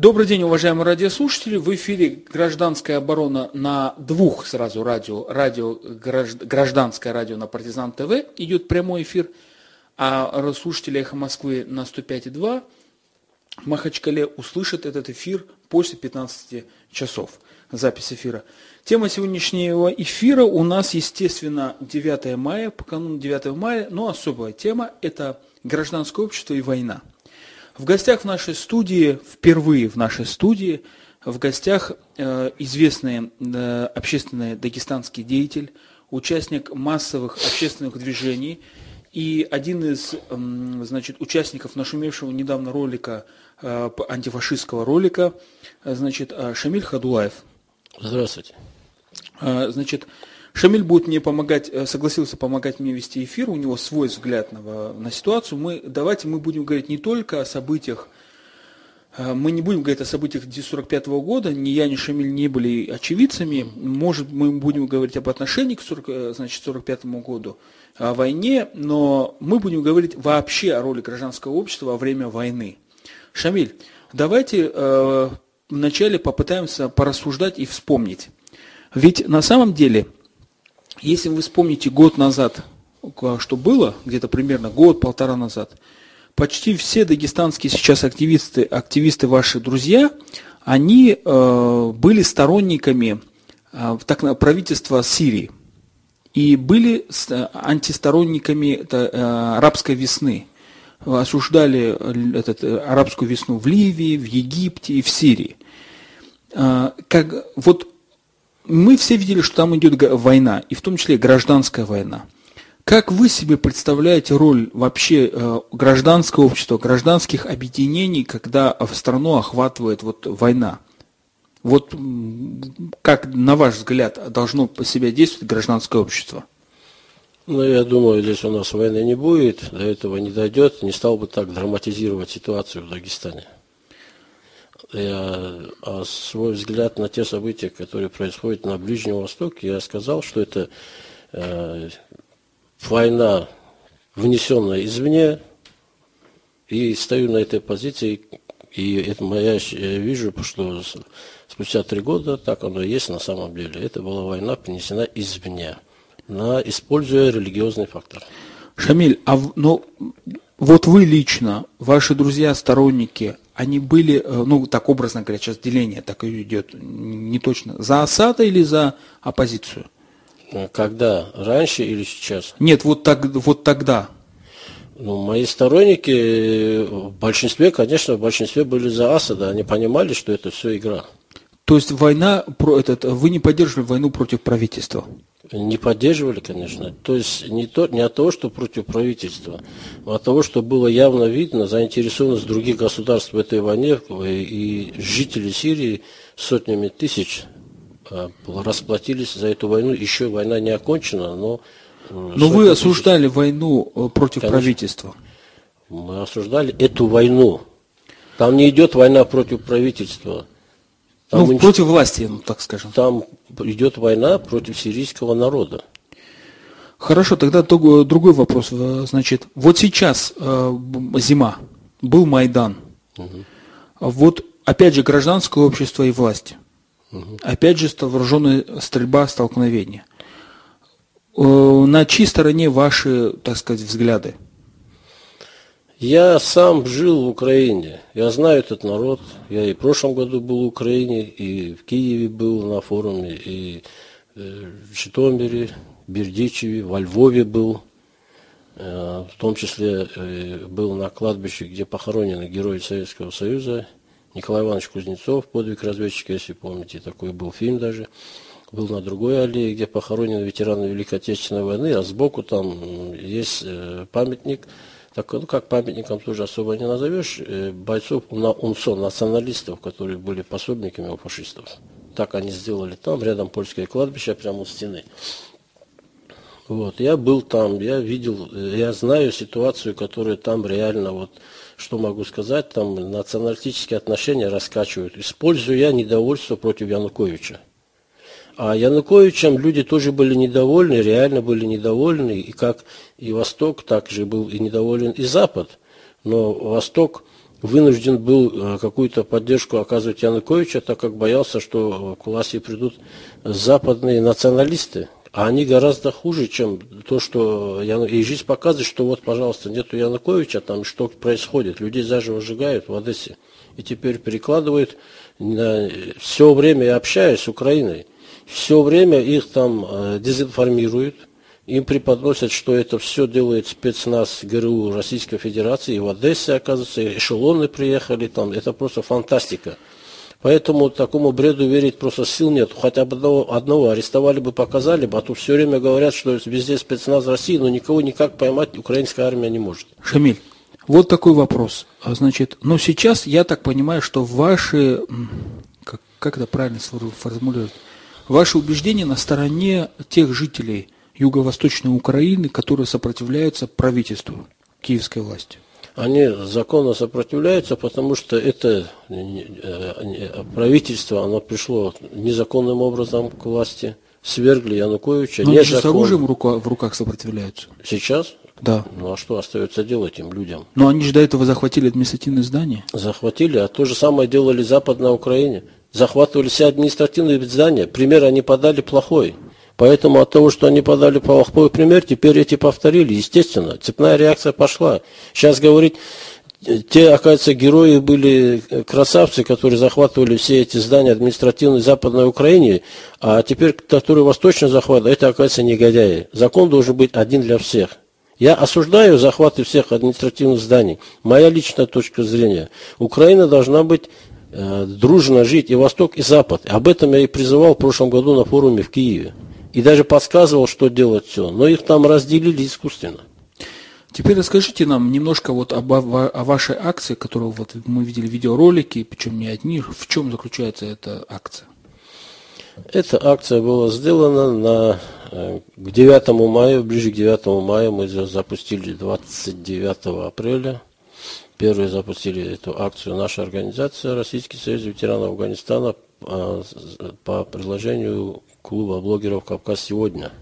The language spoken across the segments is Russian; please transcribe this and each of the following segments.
Добрый день, уважаемые радиослушатели. В эфире «Гражданская оборона» на двух сразу радио. Радио «Гражданское радио» на «Партизан ТВ» идет прямой эфир, а слушатели «Эхо Москвы» на 105,2 в Махачкале услышат этот эфир после 15 часов. Запись эфира. Тема сегодняшнего эфира у нас, естественно, 9 мая, по кануну 9 мая, но особая тема – это гражданское общество и война. В гостях в нашей студии, впервые в нашей студии, в гостях э, известный э, общественный дагестанский деятель, участник массовых общественных движений и один из значит, участников нашумевшего недавно ролика, э, антифашистского ролика, значит, Шамиль Хадулаев. Здравствуйте. Значит, Шамиль будет мне помогать, э, согласился помогать мне вести эфир, у него свой взгляд на, на ситуацию. Мы, давайте мы будем говорить не только о событиях, э, мы не будем говорить о событиях 1945 года, ни я, ни Шамиль не были очевидцами. Может, мы будем говорить об отношении к 40, э, значит, 45 году, о войне, но мы будем говорить вообще о роли гражданского общества во время войны. Шамиль, давайте э, вначале попытаемся порассуждать и вспомнить. Ведь на самом деле – если вы вспомните год назад, что было, где-то примерно год-полтора назад, почти все дагестанские сейчас активисты, активисты ваши друзья, они э, были сторонниками э, так, правительства Сирии и были э, антисторонниками э, арабской весны. Осуждали э, этот, э, арабскую весну в Ливии, в Египте и в Сирии. Э, как, вот мы все видели, что там идет война, и в том числе гражданская война. Как вы себе представляете роль вообще э, гражданского общества, гражданских объединений, когда в страну охватывает вот война? Вот как, на ваш взгляд, должно по себе действовать гражданское общество? Ну, я думаю, здесь у нас войны не будет, до этого не дойдет, не стал бы так драматизировать ситуацию в Дагестане я, а свой взгляд на те события, которые происходят на Ближнем Востоке, я сказал, что это э, война, внесенная извне, и стою на этой позиции, и это моя, я вижу, что спустя три года так оно и есть на самом деле. Это была война, принесена извне, на, используя религиозный фактор. Шамиль, а ну, вот вы лично, ваши друзья, сторонники, они были, э, ну, так образно говоря, сейчас деление так и идет, не точно, за Асада или за оппозицию? Э, когда? Раньше или сейчас? Нет, вот, так, вот тогда. Ну, мои сторонники в большинстве, конечно, в большинстве были за Асада. Они понимали, что это все игра. То есть война, про этот, вы не поддерживали войну против правительства? Не поддерживали, конечно. То есть не, то, не от того, что против правительства, а от того, что было явно видно заинтересованность других государств в этой войне, и жители Сирии сотнями тысяч а, расплатились за эту войну. Еще война не окончена, но... Э, но вы осуждали тысяч... войну э, против конечно. правительства. Мы осуждали эту войну. Там не идет война против правительства. Там ну, против власти, ну, так скажем. Там идет война против сирийского народа. Хорошо, тогда другой вопрос. Э, значит, вот сейчас э, зима, был Майдан. Угу. Вот опять же гражданское общество и власти. Угу. Опять же вооруженная стрельба, столкновения. Э, на чьей стороне ваши, так сказать, взгляды? Я сам жил в Украине, я знаю этот народ. Я и в прошлом году был в Украине, и в Киеве был на форуме, и э, в Житомире, Бердичеве, во Львове был. Э, в том числе э, был на кладбище, где похоронены герои Советского Союза. Николай Иванович Кузнецов, подвиг разведчика, если помните, такой был фильм даже. Был на другой аллее, где похоронены ветераны Великой Отечественной войны, а сбоку там есть памятник – так, ну, как памятником тоже особо не назовешь, э, бойцов УНСО, националистов, которые были пособниками у фашистов. Так они сделали там, рядом польское кладбище, прямо у стены. Вот, я был там, я видел, э, я знаю ситуацию, которая там реально, вот, что могу сказать, там националистические отношения раскачивают. Использую я недовольство против Януковича. А Януковичем люди тоже были недовольны, реально были недовольны, и как и Восток, так же был и недоволен и Запад. Но Восток вынужден был э, какую-то поддержку оказывать Януковича, так как боялся, что к власти придут западные националисты. А они гораздо хуже, чем то, что Яну... и жизнь показывает, что вот, пожалуйста, нету Януковича, там что происходит. Людей заживо сжигают в Одессе. И теперь перекладывают на... все время я общаюсь с Украиной. Все время их там э, дезинформируют, им преподносят, что это все делает спецназ ГРУ Российской Федерации, и в Одессе, оказывается, эшелоны приехали там, это просто фантастика. Поэтому такому бреду верить просто сил нет. Хотя бы одного, одного арестовали бы, показали бы, а то все время говорят, что везде спецназ России, но никого никак поймать украинская армия не может. Шамиль, вот такой вопрос. А, значит, но сейчас я так понимаю, что ваши, как, как это правильно формулировать, ваши убеждения на стороне тех жителей – юго-восточной Украины, которые сопротивляются правительству, киевской власти? Они законно сопротивляются, потому что это э, правительство, оно пришло незаконным образом к власти, свергли Януковича. Но они же с оружием в руках сопротивляются. Сейчас? Да. Ну а что остается делать им людям? Но они же до этого захватили административные здания. Захватили, а то же самое делали Запад на Украине. Захватывали все административные здания. Пример они подали плохой. Поэтому от того, что они подали плохой пример, теперь эти повторили. Естественно, цепная реакция пошла. Сейчас говорить, те, оказывается, герои были красавцы, которые захватывали все эти здания административной Западной Украине, а теперь, которые восточно захватывают, это, оказывается, негодяи. Закон должен быть один для всех. Я осуждаю захваты всех административных зданий. Моя личная точка зрения. Украина должна быть э, дружно жить и Восток, и Запад. Об этом я и призывал в прошлом году на форуме в Киеве и даже подсказывал, что делать все. Но их там разделили искусственно. Теперь расскажите нам немножко вот об, о вашей акции, которую вот мы видели видеоролики, причем не одни. В чем заключается эта акция? Эта акция была сделана на, э, к 9 мая, ближе к 9 мая мы запустили 29 апреля. Первые запустили эту акцию. Наша организация Российский союз ветеранов Афганистана по, по предложению клуба блогеров «Кавказ сегодня».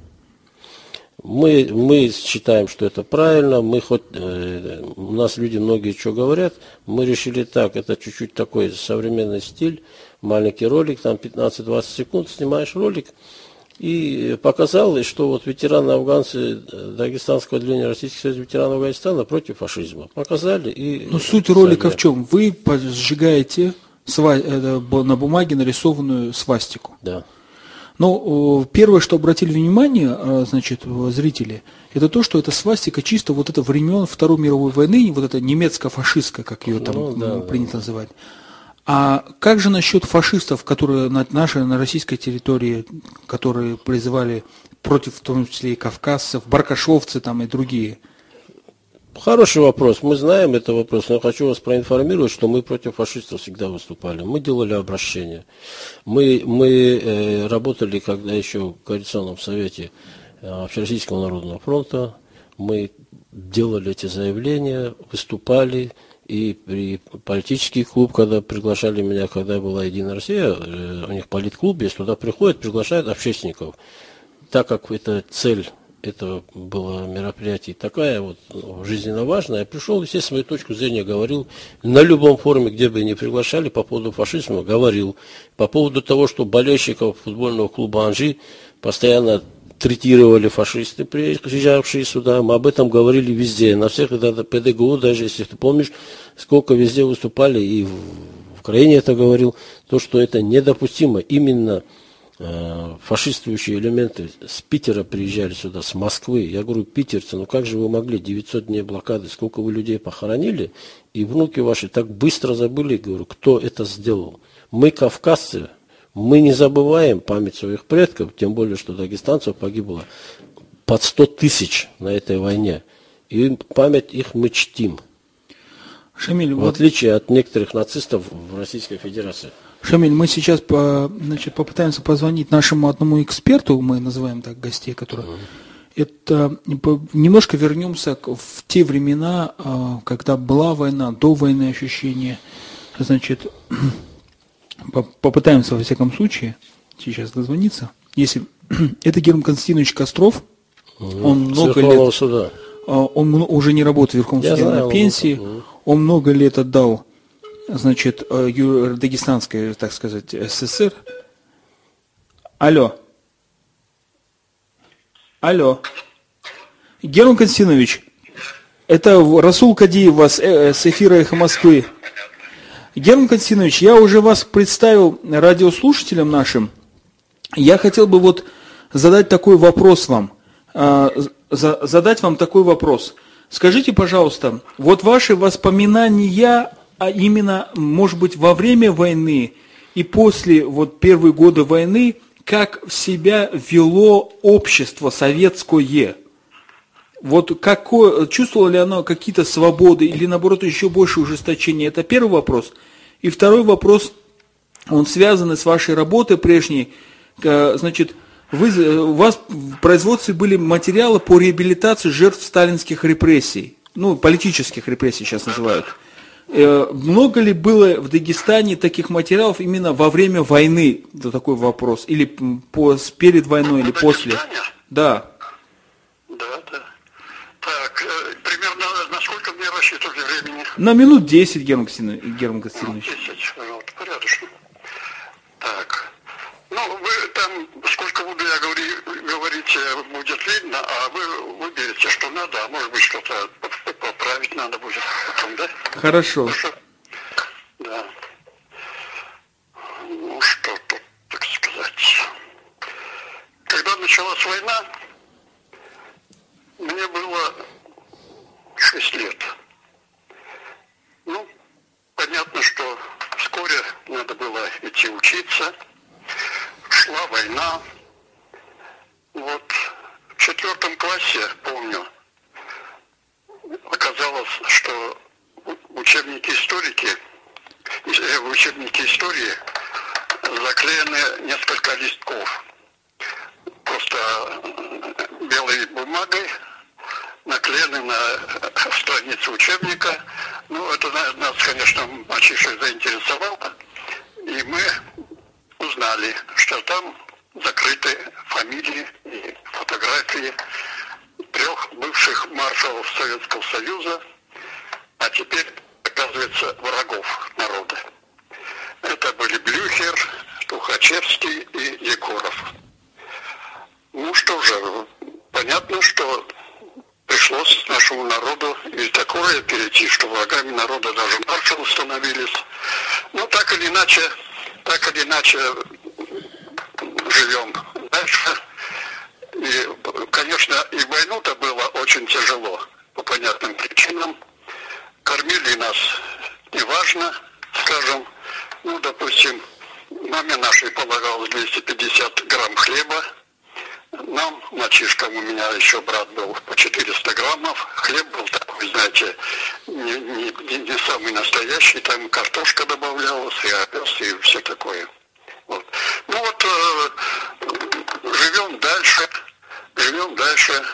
Мы, мы считаем, что это правильно, мы хоть, э, у нас люди многие что говорят, мы решили так, это чуть-чуть такой современный стиль, маленький ролик, там 15-20 секунд, снимаешь ролик, и показал, что вот ветераны афганцы э, Дагестанского отделения Российского Союза ветеранов Афганистана против фашизма. Показали и... Ну, суть ролика в чем? Вы сжигаете сва... На бумаге нарисованную свастику. Да. Но первое, что обратили внимание, а, значит, зрители, это то, что эта свастика чисто вот это времен Второй мировой войны, вот это немецко-фашистская, как ее там ну, да, принято да. называть. А как же насчет фашистов, которые на нашей, на российской территории, которые призывали против, в том числе и кавказцев, баркашовцы там и другие? Хороший вопрос. Мы знаем этот вопрос, но я хочу вас проинформировать, что мы против фашистов всегда выступали. Мы делали обращения. Мы, мы э, работали, когда еще в Коалиционном совете э, Общероссийского народного фронта. Мы делали эти заявления, выступали. И при политический клуб, когда приглашали меня, когда была Единая Россия, э, у них политклуб есть, туда приходят, приглашают общественников. Так как это цель это было мероприятие такая вот ну, жизненно важная. Я пришел, естественно, свою точку зрения говорил. На любом форуме, где бы ни приглашали по поводу фашизма, говорил. По поводу того, что болельщиков футбольного клуба «Анжи» постоянно третировали фашисты, приезжавшие сюда. Мы об этом говорили везде. На всех это ПДГУ, даже если ты помнишь, сколько везде выступали, и в Украине это говорил, то, что это недопустимо. Именно Э, фашистующие элементы с Питера приезжали сюда, с Москвы. Я говорю, питерцы, ну как же вы могли, 900 дней блокады, сколько вы людей похоронили, и внуки ваши так быстро забыли, говорю, кто это сделал. Мы, кавказцы, мы не забываем память своих предков, тем более, что дагестанцев погибло под 100 тысяч на этой войне. И память их мы чтим. Шамиль, в вот... отличие от некоторых нацистов в Российской Федерации. Шамиль, мы сейчас по, значит, попытаемся позвонить нашему одному эксперту, мы называем так гостей, которые... Uh-huh. Это немножко вернемся в те времена, а, когда была война, до войны ощущения. Значит, попытаемся во всяком случае сейчас дозвониться. Если это Герман Константинович Костров, uh-huh. он много лет, суда. А, он уже не работает в Верховном суде на пенсии, uh-huh. он много лет отдал значит, э, Дагестанской, так сказать, СССР. Алло. Алло. Герман Константинович, это Расул Кадиев вас э, с эфира «Эхо Москвы». Герман Константинович, я уже вас представил радиослушателям нашим. Я хотел бы вот задать такой вопрос вам. А, задать вам такой вопрос. Скажите, пожалуйста, вот ваши воспоминания, а именно, может быть, во время войны и после вот первые годы войны, как себя вело общество советское? Вот какое, чувствовало ли оно какие-то свободы или наоборот еще больше ужесточения? Это первый вопрос. И второй вопрос, он связан с вашей работой прежней. Значит, вы, у вас в производстве были материалы по реабилитации жертв сталинских репрессий. Ну, политических репрессий сейчас называют. Э, много ли было в Дагестане таких материалов именно во время войны? Это такой вопрос. Или по, перед войной, или после? Да, да. Так, э, примерно на сколько мне рассчитывали времени? На минут 10, Герман Константинович. 10, вот, порядочно. Так. Ну, вы там, сколько буду я говори, говорить, будет видно, а вы выберете, что надо, а может быть что-то поправить надо будет потом, да? Хорошо. Хорошо. Да. Ну, что тут, так сказать. Когда началась война, мне было 6 лет. Ну, понятно, что вскоре надо было идти учиться. Шла война. Вот в четвертом классе, помню, оказалось, что в учебнике историки, э, в учебнике истории заклеены несколько листков. Просто э, белой бумагой наклеены на страницу учебника. Ну, это нас, конечно, мальчишек заинтересовало. И мы узнали, что там закрыты фамилии и фотографии трех бывших маршалов Советского Союза, а теперь, оказывается, врагов народа. Это были Блюхер, Тухачевский и Егоров. Ну что же, понятно, что пришлось нашему народу и такое перейти, что врагами народа даже маршалы становились. Но так или иначе, так или иначе живем дальше. И, конечно, и войну-то было очень тяжело по понятным причинам. Кормили нас неважно, скажем, ну, допустим, маме нашей полагалось 250 грамм хлеба, нам, мальчишкам, у меня еще брат был по 400 граммов. Хлеб был такой, знаете, не, не, не самый настоящий. Там картошка добавлялась, и овес, и все такое. Вот. Ну вот, э, живем дальше, живем дальше.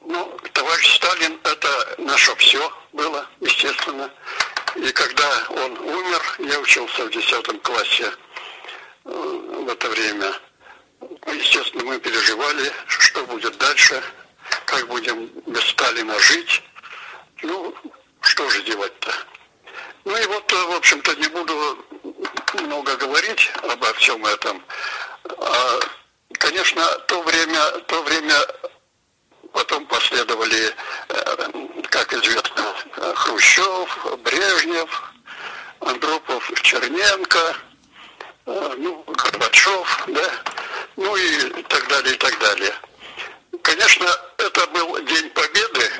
Ну, товарищ Сталин, это наше все было, естественно. И когда он умер, я учился в 10 классе э, в это время – Естественно, мы переживали, что будет дальше, как будем без Сталина жить. Ну, что же делать-то? Ну и вот, в общем-то, не буду много говорить обо всем этом. А, конечно, то время, то время потом последовали, э, как известно, Хрущев, Брежнев, Андропов, Черненко, э, ну, Горбачев, да, ну и так далее, и так далее. Конечно, это был День Победы,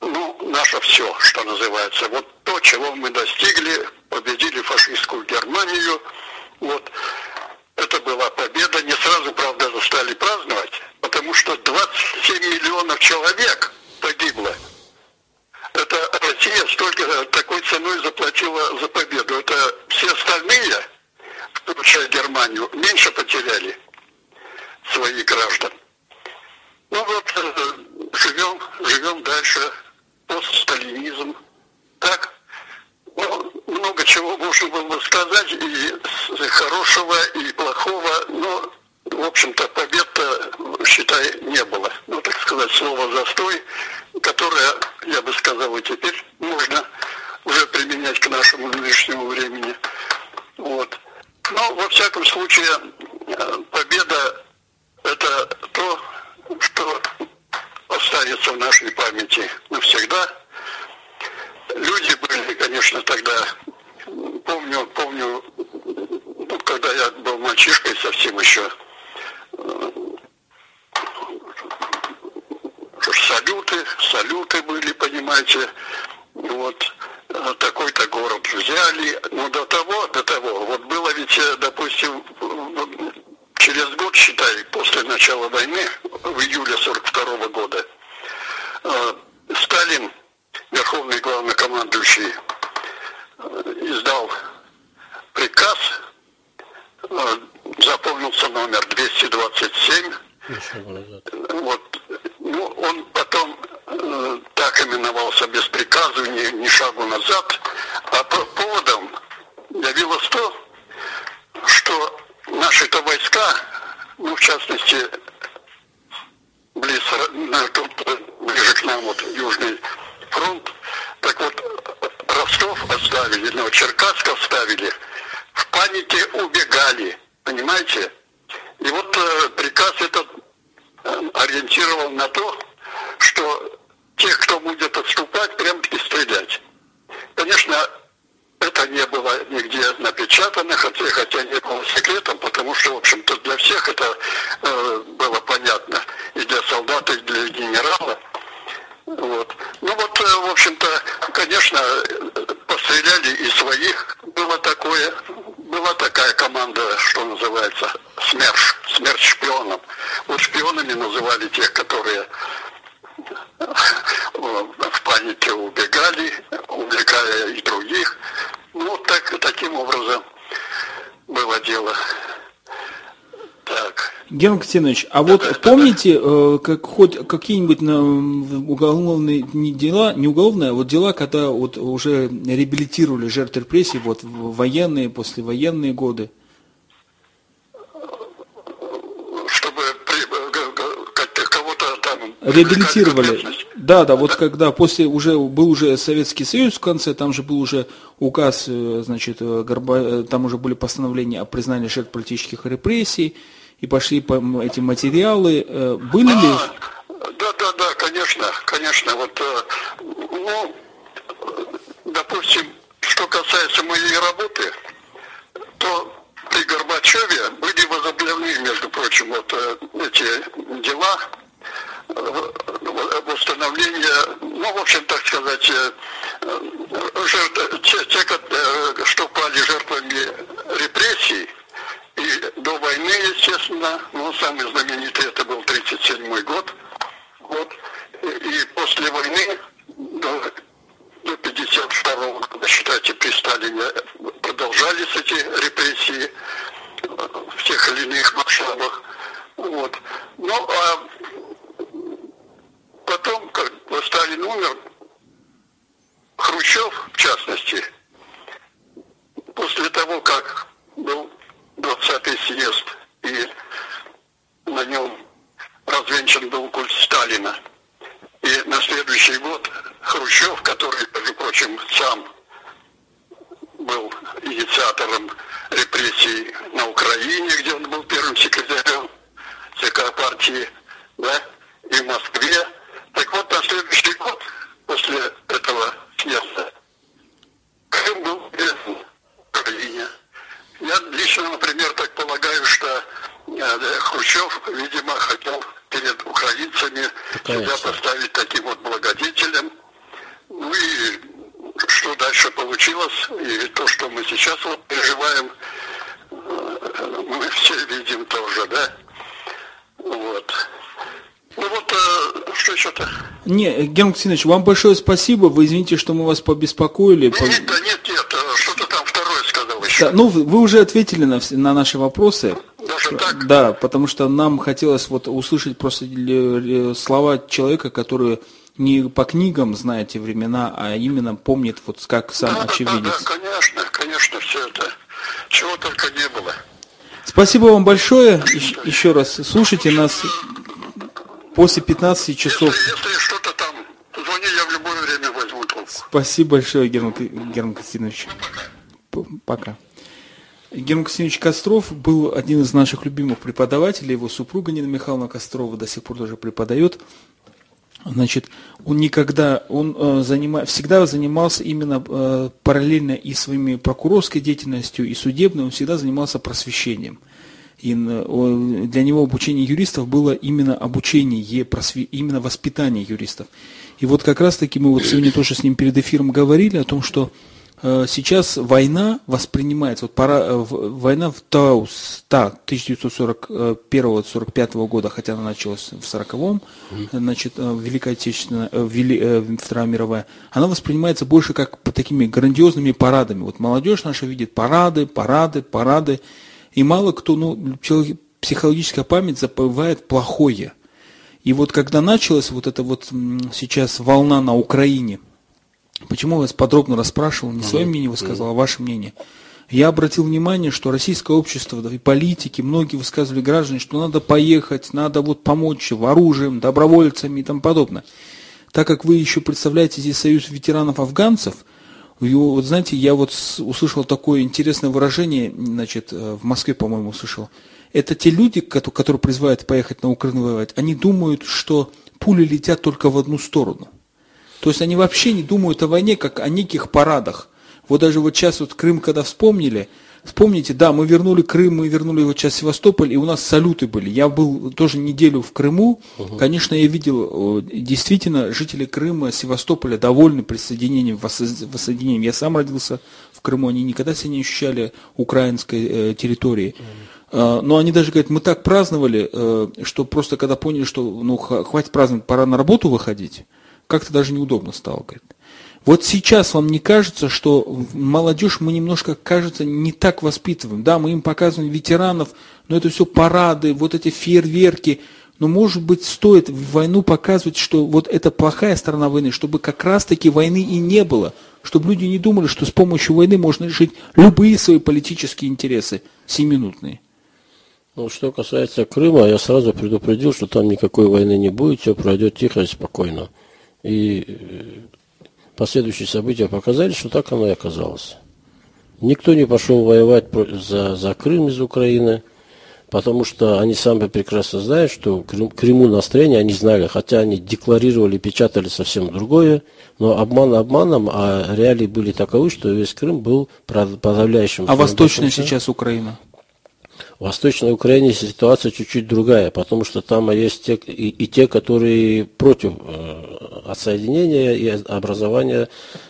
ну, наше все, что называется. Вот то, чего мы достигли, победили фашистскую Германию, вот, это была победа. Не сразу, правда, стали праздновать, потому что 27 миллионов человек погибло. Это Россия столько такой ценой заплатила за победу. Это все остальные включая Германию, меньше потеряли своих граждан. Ну вот, э, живем, живем дальше, постсталинизм. Так, ну, много чего можно было бы сказать, и хорошего, и плохого, но, в общем-то, побед-то, считай, не было. Ну, так сказать, слово «застой», которое, я бы сказал, и теперь можно уже применять к нашему нынешнему времени. Вот. Но, во всяком случае, э, победа – это то, что останется в нашей памяти навсегда. Люди были, конечно, тогда, помню, помню, ну, когда я был мальчишкой совсем еще, э, салюты, салюты были, понимаете, вот, э, такой-то город взяли, но до того, до того, вот было ведь, э, допустим, через год, считай, после начала войны, в июле 42 года, э, Сталин, верховный главнокомандующий, издал приказ, запомнился номер 227, вот, ну, он потом э, так именовался без приказа, ни, ни шагу назад. А по поводом явилось то, что наши-то войска, ну, в частности, близ, тут, ближе к нам, вот, Южный фронт, так вот, Ростов оставили, ну, Черкасск оставили, в панике убегали, понимаете? И вот э, приказ этот ориентировал на то, что тех, кто будет отступать, прям-таки стрелять. Конечно, это не было нигде напечатано, хотя, хотя не было секретом, потому что, в общем-то, для всех это э, было понятно. И для солдата, и для генерала. Вот. Ну вот, э, в общем-то, конечно, постреляли и своих. Было такое, была такая команда, что называется, СМЕРШ, смерть шпионам. Вот шпионами называли тех, которые в панике убегали, увлекая и других. Ну, вот так, таким образом было дело. Так. Константинович, а вот помните, да. как хоть какие-нибудь уголовные не дела, не уголовные, а вот дела, когда вот уже реабилитировали жертв репрессий, вот военные, послевоенные годы? реабилитировали. Да, да, вот когда после уже был уже Советский Союз в конце, там же был уже указ, э, значит, э, Горба, э, там уже были постановления о признании жертв политических репрессий, и пошли по эти материалы. Были а, ли? Да, да, да, конечно, конечно. Вот, ну, допустим, что касается моей работы, то при Горбачеве были возобновлены, между прочим, вот эти дела восстановления, ну, в общем, так сказать, э, жертв, те, те, э, что пали жертвами репрессий, и до войны, естественно, ну, самый знаменитый это был 1937 год, вот, и после войны до, до 52 года, считайте, при Сталине продолжались эти репрессии в тех или иных масштабах. Вот. Ну, а потом, как Сталин умер, Хрущев, в частности, после того, как был 20-й съезд и на нем развенчан был культ Сталина, и на следующий год Хрущев, который, между прочим, сам был инициатором репрессий на Украине, где он был первым секретарем ЦК партии, да, и в Москве, так вот, на следующий год после этого съезда Крым был передан Украине. Я лично, например, так полагаю, что э, Хрущев, видимо, хотел перед украинцами себя поставить таким вот благодетелем. Ну и что дальше получилось, и то, что мы сейчас вот переживаем, э, мы все видим тоже, да? Вот. Ну вот, э, что еще-то? Герман Ксенович, вам большое спасибо. Вы извините, что мы вас побеспокоили. Нет, нет, нет, нет. Э, что-то там второе сказал еще. Да, ну, вы уже ответили на, на наши вопросы. Даже так? Да, потому что нам хотелось вот услышать просто слова человека, который не по книгам знает те времена, а именно помнит вот как сам да, очевидец. Да, да, конечно, конечно, все это. Чего только не было. Спасибо вам большое. Еще, еще раз слушайте нас После 15 часов. Если, если что-то там, звони, я в любое время возьму трубку. Спасибо большое, Герман, Герман Константинович. Пока. Герман Константинович Костров был один из наших любимых преподавателей, его супруга Нина Михайловна Кострова до сих пор тоже преподает. Значит, он никогда, он э, занима, всегда занимался именно э, параллельно и своими прокурорской деятельностью, и судебной, он всегда занимался просвещением. И э, для него обучение юристов было именно обучение, просве, именно воспитание юристов. И вот как раз таки мы вот сегодня тоже с ним перед эфиром говорили о том, что Э, сейчас война воспринимается, вот пора, э, война в Таус, та, 1941-1945 года, хотя она началась в 40-м, значит, э, Великая Отечественная, Вели, Вторая мировая, она воспринимается больше как такими грандиозными парадами. Вот молодежь наша видит парады, парады, парады, и мало кто, ну, человек, психологическая память забывает плохое. И вот когда началась вот эта вот сейчас волна на Украине – Почему я вас подробно расспрашивал, не свое мнение высказал, а ваше мнение? Я обратил внимание, что российское общество да, и политики, многие высказывали граждане, что надо поехать, надо вот помочь оружием, добровольцами и тому подобное. Так как вы еще представляете здесь союз ветеранов-афганцев, вот знаете, я вот услышал такое интересное выражение, значит, э, в Москве, по-моему, услышал. Это те люди, которые призывают поехать на Украину воевать, они думают, что пули летят только в одну сторону – то есть они вообще не думают о войне, как о неких парадах. Вот даже вот сейчас вот Крым, когда вспомнили, вспомните, да, мы вернули Крым, мы вернули вот сейчас Севастополь, и у нас салюты были. Я был тоже неделю в Крыму, угу. конечно, я видел, действительно, жители Крыма, Севастополя довольны присоединением, воссоединением. Я сам родился в Крыму, они никогда себя не ощущали украинской э, территории. Угу. Но они даже говорят, мы так праздновали, э, что просто когда поняли, что ну, хватит праздновать, пора на работу выходить, как-то даже неудобно стало, говорит. Вот сейчас вам не кажется, что молодежь мы немножко, кажется, не так воспитываем. Да, мы им показываем ветеранов, но это все парады, вот эти фейерверки. Но, может быть, стоит в войну показывать, что вот это плохая сторона войны, чтобы как раз-таки войны и не было. Чтобы люди не думали, что с помощью войны можно решить любые свои политические интересы, семинутные. Ну, что касается Крыма, я сразу предупредил, что там никакой войны не будет, все пройдет тихо и спокойно. И э, последующие события показали, что так оно и оказалось. Никто не пошел воевать за, за Крым из Украины, потому что они сами прекрасно знают, что Крым, Крыму настроение они знали, хотя они декларировали, печатали совсем другое, но обман обманом, а реалии были таковы, что весь Крым был подавляющим. А восточная сейчас Украина? В Восточной Украине ситуация чуть-чуть другая, потому что там есть те, и, и те, которые против э, отсоединения и образования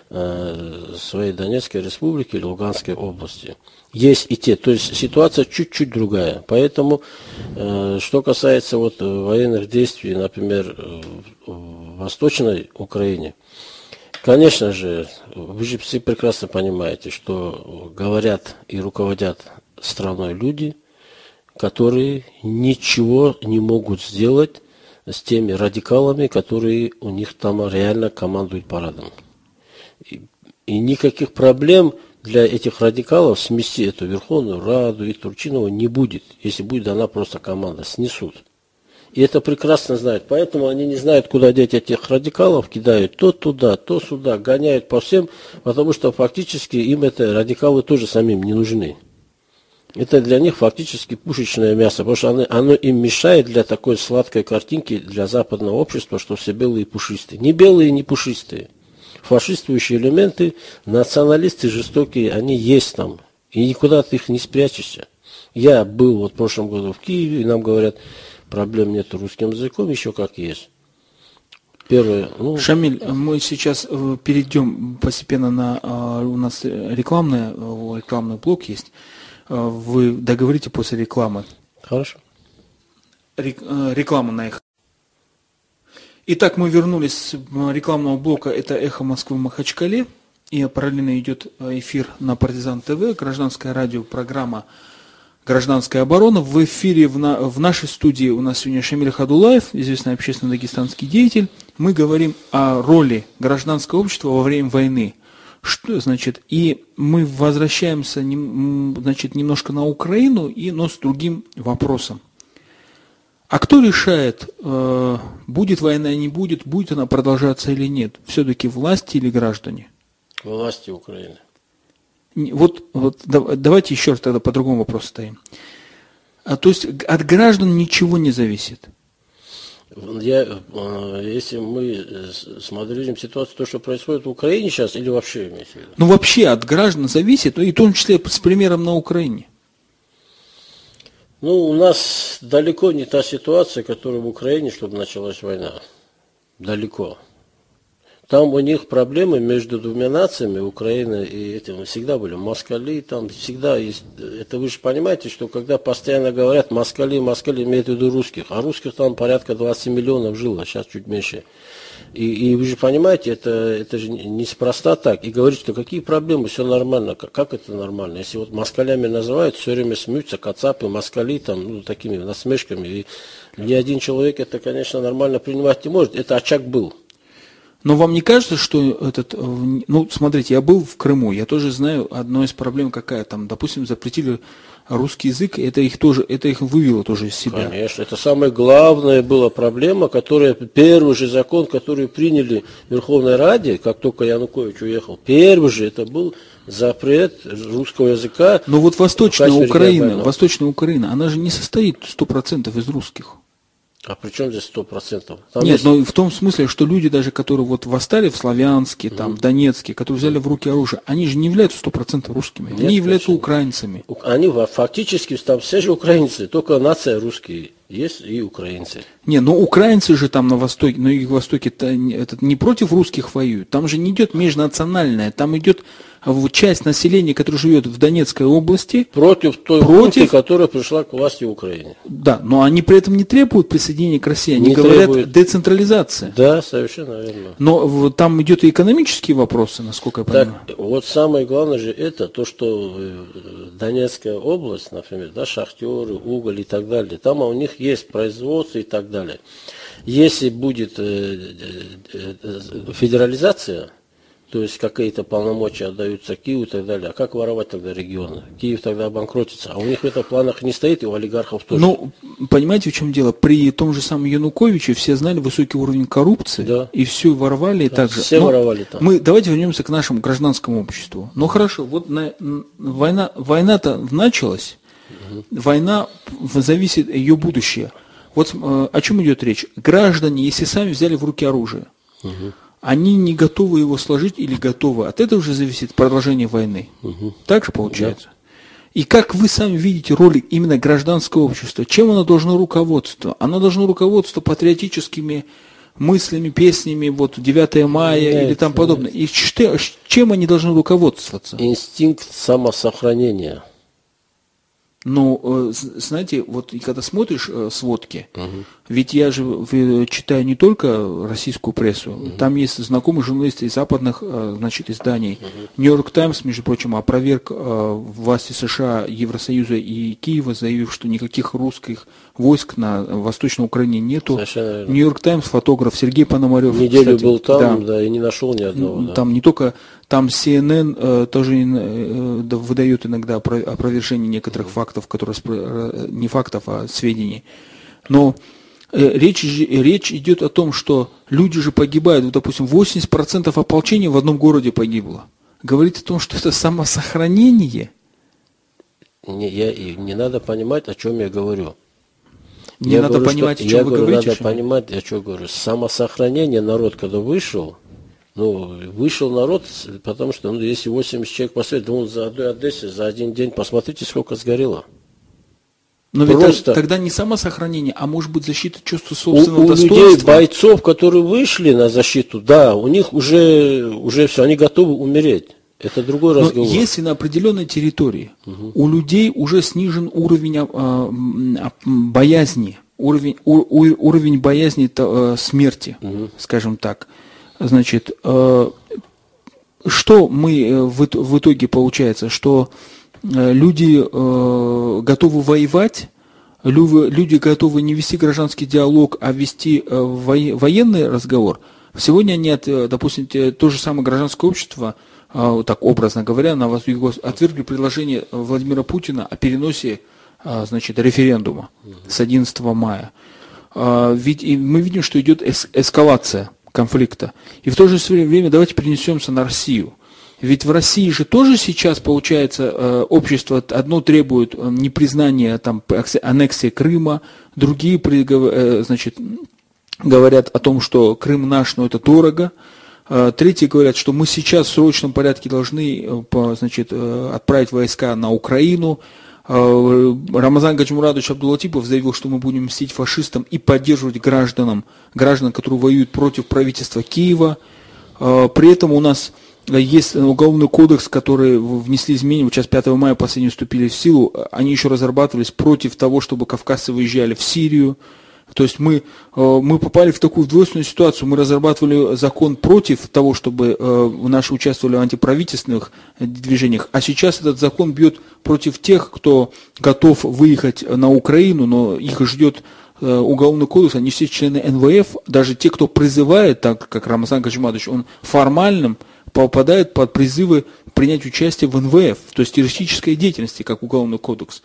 э, своей Донецкой республики или Луганской области. Есть и те, то есть ситуация чуть-чуть другая. Поэтому, э, что касается вот военных действий, например, в Восточной Украине, конечно же, вы же все прекрасно понимаете, что говорят и руководят страной люди – которые ничего не могут сделать с теми радикалами, которые у них там реально командуют парадом. И, и никаких проблем для этих радикалов смести эту Верховную Раду и Турчинова не будет, если будет дана просто команда, снесут. И это прекрасно знают. Поэтому они не знают, куда деть этих радикалов, кидают то туда, то сюда, гоняют по всем, потому что фактически им это радикалы тоже самим не нужны это для них фактически пушечное мясо, потому что оно, оно им мешает для такой сладкой картинки для западного общества, что все белые и пушистые. Не белые, не пушистые. Фашистующие элементы, националисты жестокие, они есть там. И никуда ты их не спрячешься. Я был вот в прошлом году в Киеве, и нам говорят, проблем нет русским языком, еще как есть. Первое. Ну... Шамиль, мы сейчас э, перейдем постепенно на э, у нас рекламная, э, рекламный блок есть. Э, вы договорите после рекламы. Хорошо. Э, реклама на их. Итак, мы вернулись с рекламного блока. Это «Эхо Москвы» в Махачкале. И параллельно идет э, эфир на Партизан ТВ, гражданское радио, программа «Гражданская оборона». В эфире в, на, в нашей студии у нас сегодня Шамиль Хадулаев, известный общественный дагестанский деятель. Мы говорим о роли гражданского общества во время войны – что, значит, и мы возвращаемся, значит, немножко на Украину, и, но с другим вопросом. А кто решает, э, будет война, не будет, будет она продолжаться или нет? Все-таки власти или граждане? Власти Украины. Вот, вот давайте еще раз тогда по другому вопросу стоим. А, то есть от граждан ничего не зависит? Я, э, если мы э, смотрим ситуацию, то, что происходит в Украине сейчас, или вообще имеется в виду? Ну, вообще от граждан зависит, и в том числе с примером на Украине. Ну, у нас далеко не та ситуация, которая в Украине, чтобы началась война. Далеко. Там у них проблемы между двумя нациями, Украина и этим, всегда были. Москали там всегда есть. Это вы же понимаете, что когда постоянно говорят москали, москали, имеют в виду русских. А русских там порядка 20 миллионов жило, сейчас чуть меньше. И, и вы же понимаете, это, это же неспроста так. И говорить, что какие проблемы, все нормально. Как, как это нормально? Если вот москалями называют, все время смеются, кацапы, москали, там, ну, такими насмешками. И ни один человек это, конечно, нормально принимать не может. Это очаг был. Но вам не кажется, что этот, ну, смотрите, я был в Крыму, я тоже знаю, одна из проблем какая там, допустим, запретили русский язык, это их тоже, это их вывело тоже из себя. Конечно, это самая главная была проблема, которая, первый же закон, который приняли в Верховной Раде, как только Янукович уехал, первый же, это был запрет русского языка. Но вот Восточная Украина, Восточная Украина, она же не состоит 100% из русских. А при чем здесь сто процентов? Нет, есть... но в том смысле, что люди даже, которые вот восстали в Славянске, там, в Донецке, которые взяли в руки оружие, они же не являются сто процентов русскими, Нет, они являются конечно. украинцами. Они фактически там все же украинцы, только нация русские есть и украинцы. Не, но украинцы же там на востоке, на юго-востоке это не против русских воюют, там же не идет межнациональное, там идет часть населения, которая живет в Донецкой области. Против той против... группы, которая пришла к власти в Украине. Да, но они при этом не требуют присоединения к России, они не говорят требует... децентрализация. Да, совершенно верно. Но там идет и экономические вопросы, насколько я понимаю. Так, вот самое главное же это, то, что э, Донецкая область, например, да, шахтеры, уголь и так далее, там у них есть производство и так далее. Если будет э, э, федерализация, то есть какие-то полномочия отдаются Киеву и так далее. А как воровать тогда регионы? Киев тогда обанкротится. А у них в этих планах не стоит, и у олигархов тоже. Ну, понимаете, в чем дело? При том же самом Януковиче все знали высокий уровень коррупции, да. и все воровали да, так же. Все Но воровали там. Мы, давайте вернемся к нашему гражданскому обществу. Ну хорошо, вот на, война, война-то началась, угу. война зависит ее будущее. Вот э, о чем идет речь? Граждане, если сами взяли в руки оружие, угу они не готовы его сложить или готовы. От этого уже зависит продолжение войны. Угу. Так же получается? Да. И как вы сами видите роль именно гражданского общества? Чем оно должно руководствоваться? Оно должно руководствоваться патриотическими мыслями, песнями, вот 9 мая нет, или там подобное. И чем они должны руководствоваться? Инстинкт самосохранения. Ну, э, знаете, вот когда смотришь э, сводки, угу. ведь я же читаю не только российскую прессу, угу. там есть знакомые журналисты из западных, э, значит, изданий. Нью-Йорк Таймс, между прочим, опроверг власти США, Евросоюза и Киева, заявив, что никаких русских войск на Восточной Украине нету. Нью-Йорк Таймс, фотограф Сергей Пономарев. Неделю кстати, был там, да, да, и не нашел ни одного. Там да. не только там CNN э, тоже э, выдает иногда опровержение некоторых фактов, которые э, не фактов, а сведений. Но э, речь, речь идет о том, что люди же погибают. Вот, допустим, 80% ополчения в одном городе погибло. Говорит о том, что это самосохранение. Не, я, не надо понимать, о чем я говорю. Не я надо говорю, понимать, что, о чем я вы говорю, говорите. Надо понимать, я что говорю. Самосохранение народ, когда вышел, ну, вышел народ, потому что, ну, если 80 человек посмотреть, ну, за одной Одессе за один день, посмотрите, сколько сгорело. Но ведь Просто... тогда не самосохранение, а может быть защита чувства собственного у, у достоинства. У людей, бойцов, которые вышли на защиту, да, у них уже, уже все, они готовы умереть. Это другой Но разговор. если на определенной территории угу. у людей уже снижен уровень а, а, боязни, уровень, у, уровень боязни а, смерти, угу. скажем так, Значит, э, что мы э, в итоге получается, что люди готовы воевать, люди готовы не вести гражданский диалог, а вести военный разговор. Сегодня нет, допустим, то же самое гражданское общество, так образно говоря, на вас отвергли предложение Владимира Путина о переносе значит, референдума с 11 мая. Ведь мы видим, что идет эскалация конфликта. И в то же время давайте перенесемся на Россию. Ведь в России же тоже сейчас, получается, э, общество одно требует э, непризнания там, аннексии Крыма, другие э, значит, говорят о том, что Крым наш, но это дорого. Третьи говорят, что мы сейчас в срочном порядке должны значит, отправить войска на Украину. Рамазан Гаджимурадович Абдулатипов заявил, что мы будем мстить фашистам и поддерживать гражданам, граждан, которые воюют против правительства Киева. При этом у нас есть уголовный кодекс, который внесли изменения, сейчас 5 мая последние вступили в силу, они еще разрабатывались против того, чтобы кавказцы выезжали в Сирию. То есть мы, э, мы попали в такую двойственную ситуацию, мы разрабатывали закон против того, чтобы э, наши участвовали в антиправительственных движениях, а сейчас этот закон бьет против тех, кто готов выехать на Украину, но их ждет э, уголовный кодекс, они все члены НВФ, даже те, кто призывает, так как Рамазан Гаджимадович, он формальным, попадают под призывы принять участие в НВФ, то есть террористической деятельности, как Уголовный кодекс.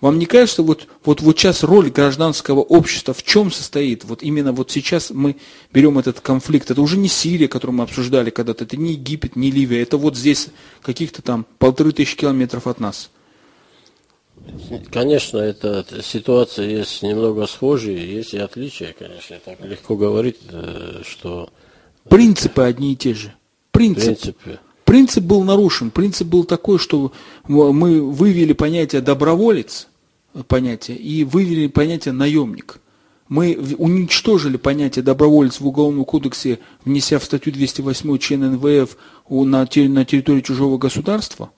Вам не кажется, вот, вот, вот сейчас роль гражданского общества в чем состоит? Вот именно вот сейчас мы берем этот конфликт. Это уже не Сирия, которую мы обсуждали когда-то, это не Египет, не Ливия, это вот здесь каких-то там полторы тысячи километров от нас. Конечно, эта ситуация есть немного схожие, есть и отличия, конечно. Так легко говорить, э, что... Принципы одни и те же принцип. Принципе. Принцип был нарушен. Принцип был такой, что мы вывели понятие доброволец, понятие, и вывели понятие наемник. Мы уничтожили понятие доброволец в Уголовном кодексе, внеся в статью 208 член НВФ на территории чужого государства,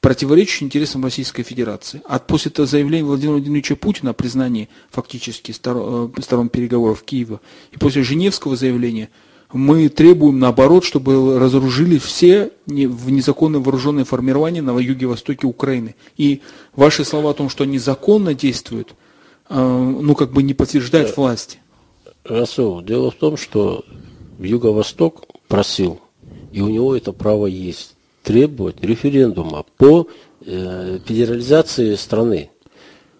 противоречащий интересам Российской Федерации. А после этого заявления Владимира Владимировича Путина о признании фактически э, сторон переговоров Киева и после Женевского заявления – мы требуем, наоборот, чтобы разоружили все незаконные вооруженные формирования на юге-востоке Украины. И ваши слова о том, что они законно действуют, э, ну, как бы не подтверждают да. власти. Расул, дело в том, что Юго-Восток просил, и у него это право есть, требовать референдума по э, федерализации страны.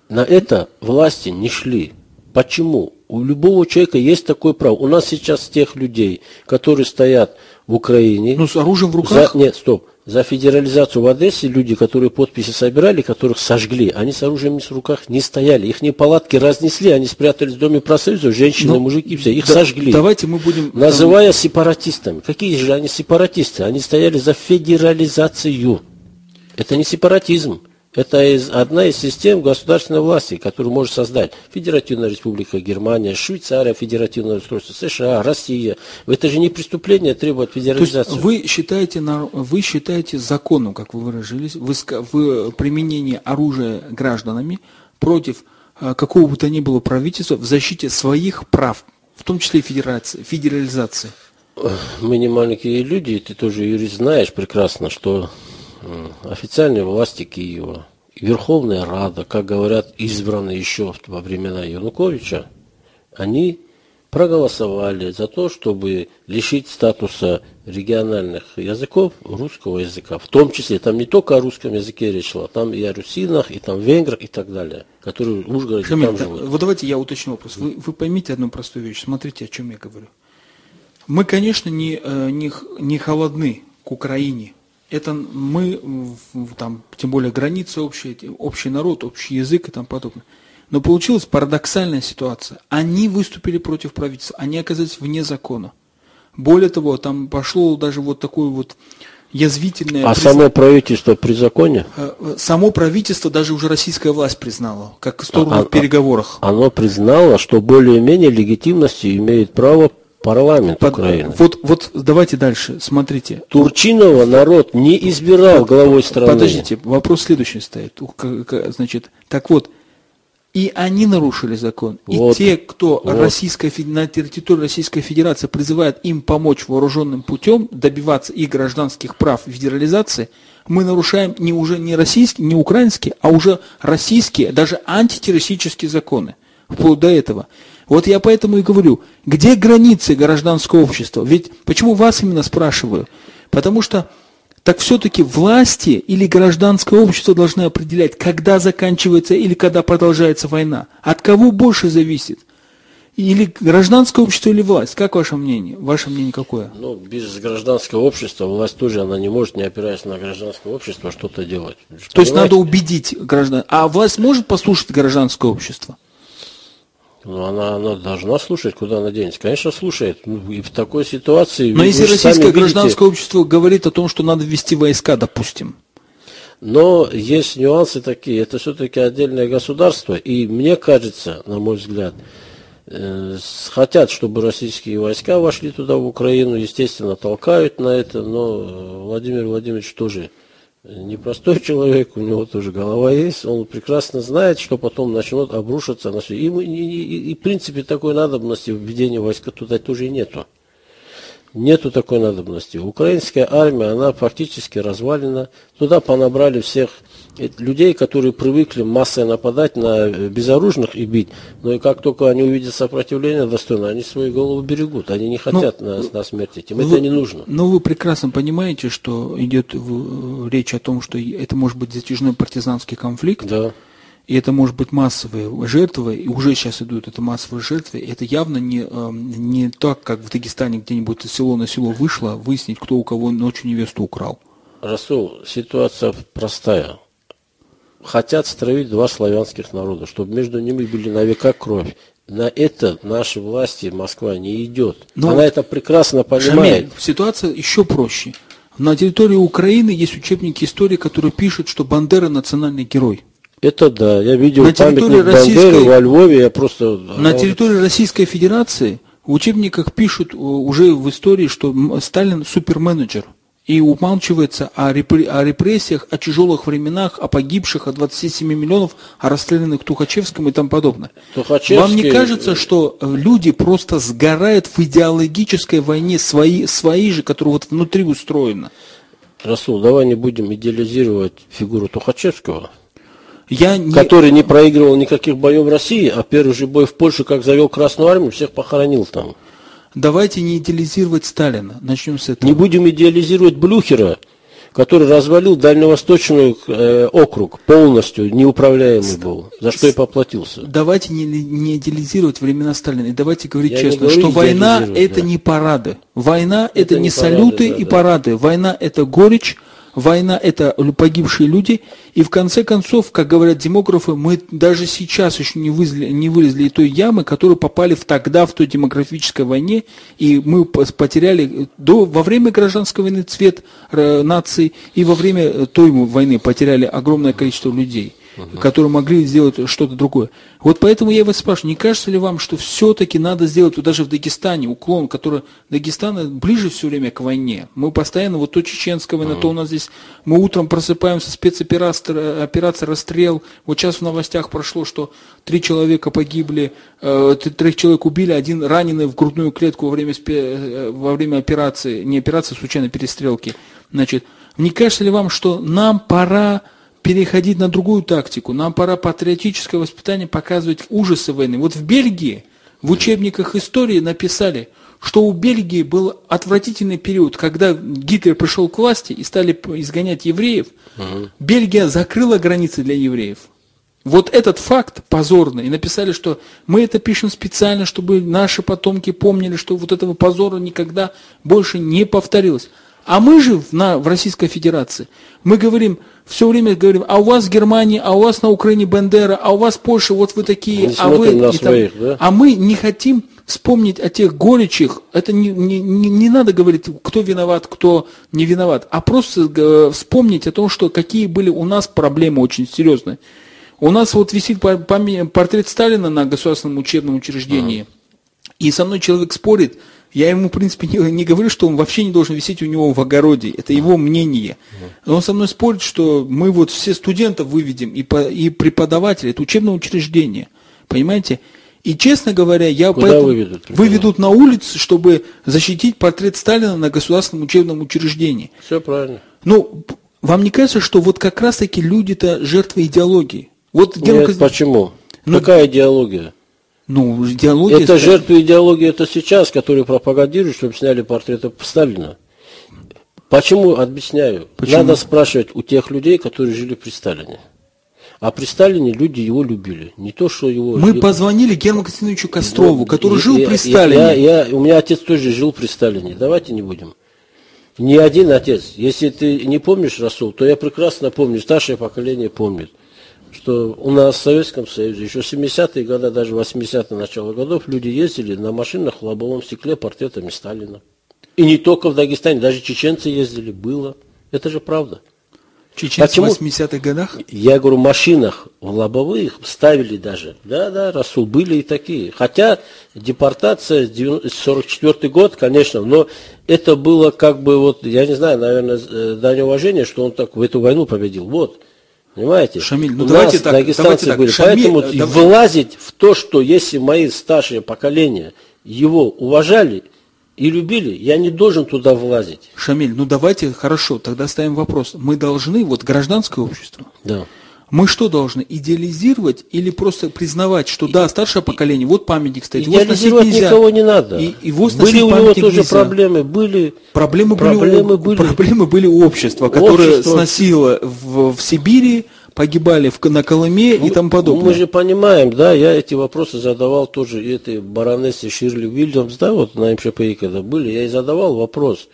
На это власти не шли. Почему? У любого человека есть такое право. У нас сейчас тех людей, которые стоят в Украине. Ну, с оружием в руках? За, нет, стоп. За федерализацию в Одессе люди, которые подписи собирали, которых сожгли, они с оружием в руках не стояли. Их не палатки разнесли, они спрятались в Доме профсоюза, женщины, ну, мужики, все, их да, сожгли. Давайте мы будем... Называя там... сепаратистами. Какие же они сепаратисты? Они стояли за федерализацию. Это не сепаратизм. Это из, одна из систем государственной власти, которую может создать Федеративная Республика Германия, Швейцария, Федеративное устройство, США, Россия. Это же не преступление требовать федерализации. То есть вы считаете, вы считаете законом, как вы выразились, вы, вы применение оружия гражданами против э, какого бы то ни было правительства в защите своих прав, в том числе и федерации, федерализации? Мы не маленькие люди, ты тоже, юрист, знаешь прекрасно, что официальные власти Киева, Верховная Рада, как говорят, избранные еще во времена Януковича, они проголосовали за то, чтобы лишить статуса региональных языков русского языка. В том числе, там не только о русском языке речь шла, там и о русинах, и там венграх и так далее, которые в Ужгороде Шамиль, там живут. Вот давайте я уточню вопрос. Вы, вы поймите одну простую вещь. Смотрите, о чем я говорю. Мы, конечно, не, э, не, не холодны к Украине это мы, там, тем более границы общие, общий народ, общий язык и тому подобное. Но получилась парадоксальная ситуация. Они выступили против правительства, они оказались вне закона. Более того, там пошло даже вот такое вот язвительное... А само правительство при законе? Э, э, само правительство даже уже российская власть признала, как сторону а, в переговорах. Оно признало, что более-менее легитимностью имеет право парламент Под, Украины. Вот, вот давайте дальше, смотрите. Турчинова народ не избирал под, главой страны. Подождите, вопрос следующий стоит. Значит, так вот, и они нарушили закон. Вот, и те, кто вот. Российская, на территории Российской Федерации призывает им помочь вооруженным путем добиваться их гражданских прав федерализации, мы нарушаем не уже не российские, не украинские, а уже российские, даже антитеррористические законы. Вплоть до этого. Вот я поэтому и говорю, где границы гражданского общества? Ведь почему вас именно спрашиваю? Потому что так все-таки власти или гражданское общество должны определять, когда заканчивается или когда продолжается война. От кого больше зависит? Или гражданское общество, или власть? Как ваше мнение? Ваше мнение какое? Ну, без гражданского общества власть тоже, она не может, не опираясь на гражданское общество, что-то делать. То есть надо убедить граждан. А власть может послушать гражданское общество? Ну, она, она должна слушать, куда она денется. Конечно, слушает. Ну, и в такой ситуации... Но если российское гражданское видите, общество говорит о том, что надо ввести войска, допустим, но есть нюансы такие. Это все-таки отдельное государство. И мне кажется, на мой взгляд, э, хотят, чтобы российские войска вошли туда, в Украину. Естественно, толкают на это. Но Владимир Владимирович тоже непростой человек. У него тоже голова есть. Он прекрасно знает, что потом начнут обрушиться на все. И, и, и, и в принципе, такой надобности введения войска туда тоже нету. Нету такой надобности. Украинская армия, она фактически развалена. Туда понабрали всех людей, которые привыкли массой нападать на безоружных и бить. Но и как только они увидят сопротивление достойно, они свои головы берегут. Они не хотят но, на, на смерть этим. Вы, это не нужно. Но вы прекрасно понимаете, что идет речь о том, что это может быть затяжной партизанский конфликт. Да и это может быть массовые жертвы, и уже сейчас идут это массовые жертвы, это явно не, эм, не так, как в Дагестане где-нибудь село на село вышло, выяснить, кто у кого ночью невесту украл. Расул, ситуация простая. Хотят строить два славянских народа, чтобы между ними были на века кровь. На это наши власти, Москва, не идет. Но Она это прекрасно понимает. Шамиль, ситуация еще проще. На территории Украины есть учебники истории, которые пишут, что Бандера национальный герой. Это да, я видел на территории Российской, во Львове, я просто... На территории Российской Федерации в учебниках пишут уже в истории, что Сталин суперменеджер. И умалчивается о, репр... о репрессиях, о тяжелых временах, о погибших, о 27 миллионов, о расстрелянных Тухачевском и тому подобное. Тухачевский... Вам не кажется, что люди просто сгорают в идеологической войне свои, свои же, которая вот внутри устроена? Расул, давай не будем идеализировать фигуру Тухачевского. Я не... Который не проигрывал никаких боев в России, а первый же бой в Польше, как завел Красную Армию, всех похоронил там. Давайте не идеализировать Сталина. Начнем с этого. Не будем идеализировать Блюхера, который развалил Дальневосточный э, округ полностью, неуправляемый был, за что и поплатился. Давайте не, не идеализировать времена Сталина. И давайте говорить Я честно, что война это да. не парады. Война это, это не салюты парады, да, и да. парады. Война это горечь, Война – это погибшие люди, и в конце концов, как говорят демографы, мы даже сейчас еще не вылезли, не вылезли из той ямы, которую попали в тогда, в той демографической войне, и мы потеряли до, во время гражданской войны цвет э, нации, и во время той войны потеряли огромное количество людей угу. которые могли сделать что-то другое. Вот поэтому я вас спрашиваю, не кажется ли вам, что все-таки надо сделать, вот даже в Дагестане, уклон, который Дагестан ближе все время к войне. Мы постоянно, вот то чеченская война, угу. то у нас здесь, мы утром просыпаемся, спецоперация, операция расстрел. Вот сейчас в новостях прошло, что три человека погибли, э, трех человек убили, один раненый в грудную клетку во время, спе, э, во время операции, не операции, а случайно перестрелки. Значит, не кажется ли вам, что нам пора переходить на другую тактику. Нам пора патриотическое воспитание показывать ужасы войны. Вот в Бельгии в учебниках истории написали, что у Бельгии был отвратительный период, когда Гитлер пришел к власти и стали изгонять евреев. Угу. Бельгия закрыла границы для евреев. Вот этот факт позорный. И написали, что мы это пишем специально, чтобы наши потомки помнили, что вот этого позора никогда больше не повторилось. А мы же в, на, в Российской Федерации, мы говорим, все время говорим, а у вас в Германии, а у вас на Украине Бендера, а у вас Польша, вот вы такие, не а вы... На своих, там, да? А мы не хотим вспомнить о тех горечах, это не, не, не, не надо говорить, кто виноват, кто не виноват, а просто э, вспомнить о том, что какие были у нас проблемы очень серьезные. У нас вот висит портрет Сталина на государственном учебном учреждении, а. и со мной человек спорит, я ему, в принципе, не, не говорю, что он вообще не должен висеть у него в огороде. Это его мнение. Но он со мной спорит, что мы вот все студентов выведем и, по, и преподаватели. Это учебное учреждение. Понимаете? И, честно говоря, я Куда поэтому выведут? выведут на улицу, чтобы защитить портрет Сталина на государственном учебном учреждении. Все правильно. Ну, вам не кажется, что вот как раз-таки люди-то жертвы идеологии? Вот Нет, почему? Ну, Какая идеология? Ну, идеология... Это жертвы идеологии, это сейчас, которые пропагандируют, чтобы сняли портреты Сталина. Почему? Объясняю. Почему? Надо спрашивать у тех людей, которые жили при Сталине. А при Сталине люди его любили. Не то, что его... Мы позвонили Герману Константиновичу Кострову, который жил я, при Сталине. Я, я, у меня отец тоже жил при Сталине. Давайте не будем. Ни один отец. Если ты не помнишь, Расул, то я прекрасно помню, старшее поколение помнит, что у нас в Советском Союзе еще 70-е годы, даже 80-е начало годов люди ездили на машинах в лобовом стекле портретами Сталина. И не только в Дагестане, даже чеченцы ездили, было. Это же правда. Чеченцы Почему? в 80-х годах? Я говорю, в машинах в лобовых ставили даже. Да, да, Расул, были и такие. Хотя депортация, 44 год, конечно, но это было как бы, вот, я не знаю, наверное, э, дань уважения, что он так в эту войну победил. Вот. Понимаете? Шамиль, ну У давайте нас так, дагестанцы давайте так. были. Шамиль, Поэтому давай. вылазить в то, что если мои старшие поколения его уважали, и любили, я не должен туда влазить. Шамиль, ну давайте, хорошо, тогда ставим вопрос. Мы должны, вот гражданское общество, Да. Мы что должны, идеализировать или просто признавать, что да, старшее поколение, вот памятник стоит, его Идеализировать нельзя. никого не надо. И, его были у него тоже нельзя. проблемы, были. Проблемы, Проблемы были, были. проблемы были общества, которое Общество. сносило в, в Сибири, погибали в, на Колыме и тому подобное. Мы же понимаем, да, я эти вопросы задавал тоже и этой баронессе Ширли Уильямс, да, вот на МШПИ когда были, я ей задавал вопрос.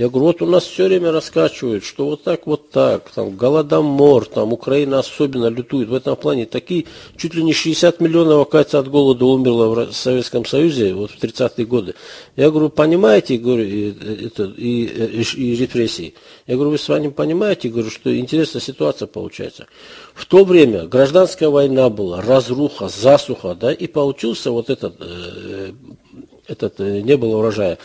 Я говорю, вот у нас все время раскачивают, что вот так, вот так, там, голодомор, там, Украина особенно лютует. В этом плане такие, чуть ли не 60 миллионов, оказывается, от голода умерло в Советском Союзе, вот в 30-е годы. Я говорю, понимаете, говорю, и, это, и, и, и репрессии. Я говорю, вы с вами понимаете, говорю, что интересная ситуация получается. В то время гражданская война была, разруха, засуха, да, и получился вот этот, э, этот э, не было урожая.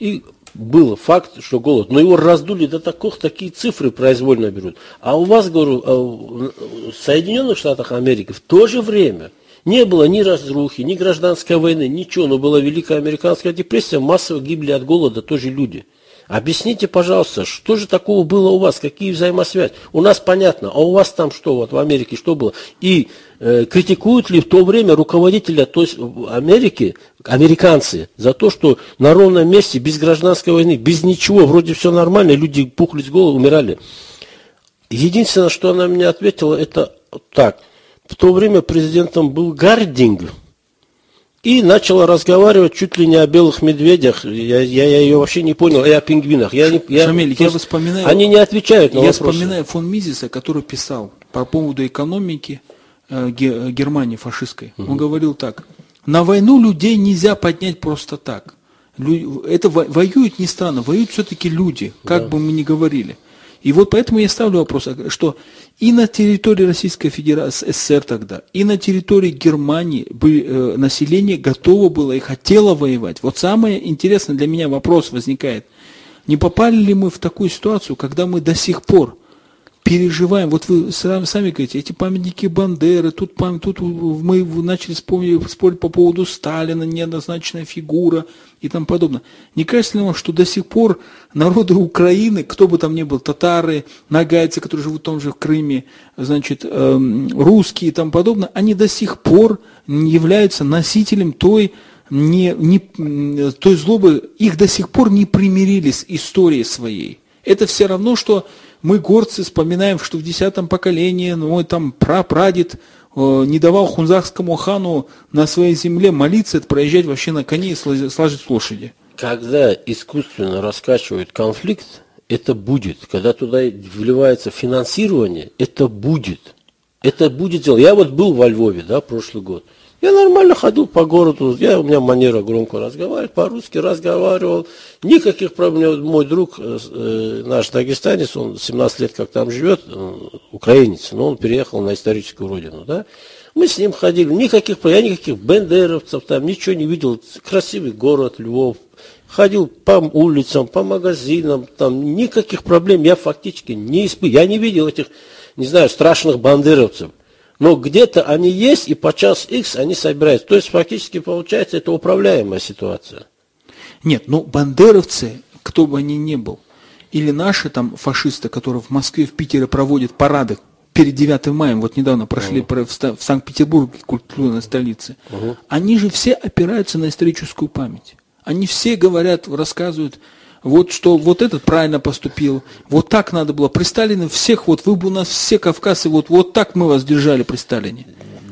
И был факт, что голод, но его раздули до таких, такие цифры произвольно берут. А у вас, говорю, а в Соединенных Штатах Америки в то же время не было ни разрухи, ни гражданской войны, ничего, но была Великая Американская депрессия, массово гибли от голода тоже люди. Объясните, пожалуйста, что же такого было у вас, какие взаимосвязи? У нас понятно, а у вас там что, вот в Америке что было? И э, критикуют ли в то время руководителя то есть Америки, американцы, за то, что на ровном месте, без гражданской войны, без ничего, вроде все нормально, люди пухли с головы, умирали. Единственное, что она мне ответила, это так. В то время президентом был Гардинг, и начала разговаривать чуть ли не о белых медведях. Я, я, я ее вообще не понял, и о пингвинах. Я не, я, Шамиль, я вспоминаю... Они не отвечают на Я вопросы. вспоминаю фон Мизиса, который писал по поводу экономики э, Ге- Германии фашистской. Он говорил так. На войну людей нельзя поднять просто так. Лю- Это во- воюют не страны, воюют все-таки люди, как бы мы ни говорили. И вот поэтому я ставлю вопрос, а, что и на территории Российской Федерации, СССР тогда, и на территории Германии э, население готово было и хотело воевать. Вот самое интересное для меня вопрос возникает. Не попали ли мы в такую ситуацию, когда мы до сих пор переживаем, вот вы сами, сами говорите, эти памятники Бандеры, тут, пам- тут мы начали спорить, спорить по поводу Сталина, неоднозначная фигура и тому подобное. Не кажется ли вам, что до сих пор народы Украины, кто бы там ни был, татары, нагайцы, которые живут в том же Крыме, значит, эм, русские и тому подобное, они до сих пор являются носителем той не, не, той злобы, их до сих пор не примирили с историей своей. Это все равно, что мы, горцы, вспоминаем, что в десятом поколении ну, мой там прапрадед э, не давал хунзакскому хану на своей земле молиться, проезжать вообще на коне и сложить лошади. Когда искусственно раскачивают конфликт, это будет. Когда туда вливается финансирование, это будет. Это будет дело. Я вот был во Львове, да, прошлый год. Я нормально ходил по городу, я, у меня манера громко разговаривать, по-русски разговаривал. Никаких проблем. Мой друг, э, э, наш дагестанец, он 17 лет как там живет, э, украинец, но он переехал на историческую родину, да. Мы с ним ходили, никаких я никаких бендеровцев там, ничего не видел. Красивый город Львов. Ходил по улицам, по магазинам, там никаких проблем я фактически не испытывал. Я не видел этих, не знаю, страшных бандеровцев. Но где-то они есть, и по час X они собираются. То есть фактически получается это управляемая ситуация. Нет, ну бандеровцы, кто бы они ни был, или наши там фашисты, которые в Москве, в Питере проводят парады перед 9 мая, вот недавно прошли про- в Санкт-Петербурге, культурной столице, они же все опираются на историческую память. Они все говорят, рассказывают вот что вот этот правильно поступил, вот так надо было. При Сталине всех, вот вы бы у нас все кавказцы, вот, вот так мы вас держали при Сталине.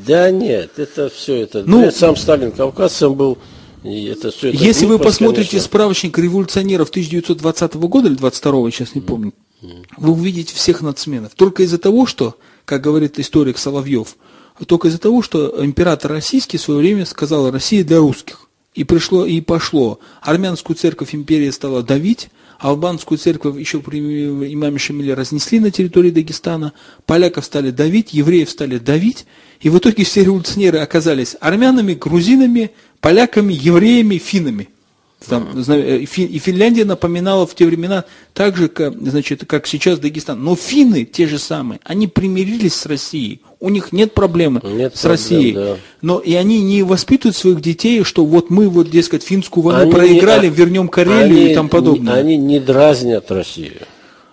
Да нет, это все это. Ну, Ну, сам Сталин кавказцем был. И это все, это Если вы глупость, посмотрите конечно. справочник революционеров 1920 года или 22 сейчас не помню, вы увидите всех нацменов. Только из-за того, что, как говорит историк Соловьев, только из-за того, что император российский в свое время сказал «Россия для русских». И пришло, и пошло. Армянскую церковь империя стала давить, албанскую церковь еще при имаме Шамиле разнесли на территории Дагестана, поляков стали давить, евреев стали давить, и в итоге все революционеры оказались армянами, грузинами, поляками, евреями, финнами. Там, э, и Финляндия напоминала в те времена так же, как, значит, как сейчас Дагестан. Но финны те же самые, они примирились с Россией. У них нет проблемы Нет с проблем, Россией. да. Но и они не воспитывают своих детей, что вот мы вот, дескать, финскую войну Они проиграли, не- вернем Карелию они и тому подобное. Они не дразнят Россию.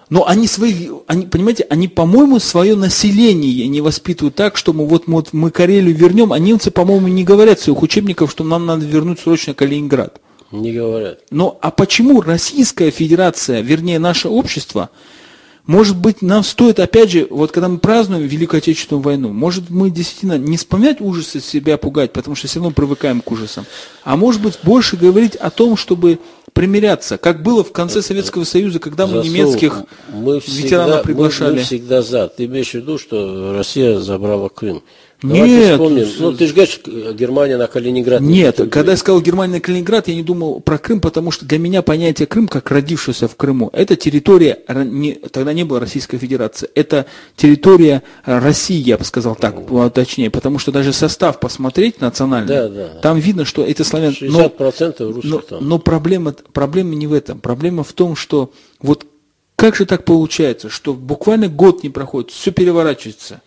Но они свои, они, понимаете, они, по-моему, свое население не воспитывают так, что мы вот, вот мы Карелию вернем, а немцы, по-моему, не говорят в своих учебниках, что нам надо вернуть срочно Калининград. Не говорят. Но а почему Российская Федерация, вернее наше общество, может быть, нам стоит, опять же, вот когда мы празднуем Великую Отечественную войну, может мы действительно не вспоминать ужасы себя пугать, потому что все равно привыкаем к ужасам, а может быть больше говорить о том, чтобы примиряться, как было в конце Советского Союза, когда мы Засул, немецких мы ветеранов всегда, приглашали. Мы, мы всегда за. Ты имеешь в виду, что Россия забрала Крым? Нет, вспомним. Ну, ты же говоришь, Германия на Калининград. не Нет, претендует. когда я сказал Германия на Калининград, я не думал про Крым, потому что для меня понятие Крым, как родившийся в Крыму, это территория, не- тогда не было Российской Федерации, это территория э, России, я бы сказал так, точнее, потому что даже состав посмотреть национальный, Да, да. там видно, что это славян... 60% русских но, там. но проблема, проблема не в этом. Проблема в том, что вот как же так получается, что буквально год не проходит, все переворачивается.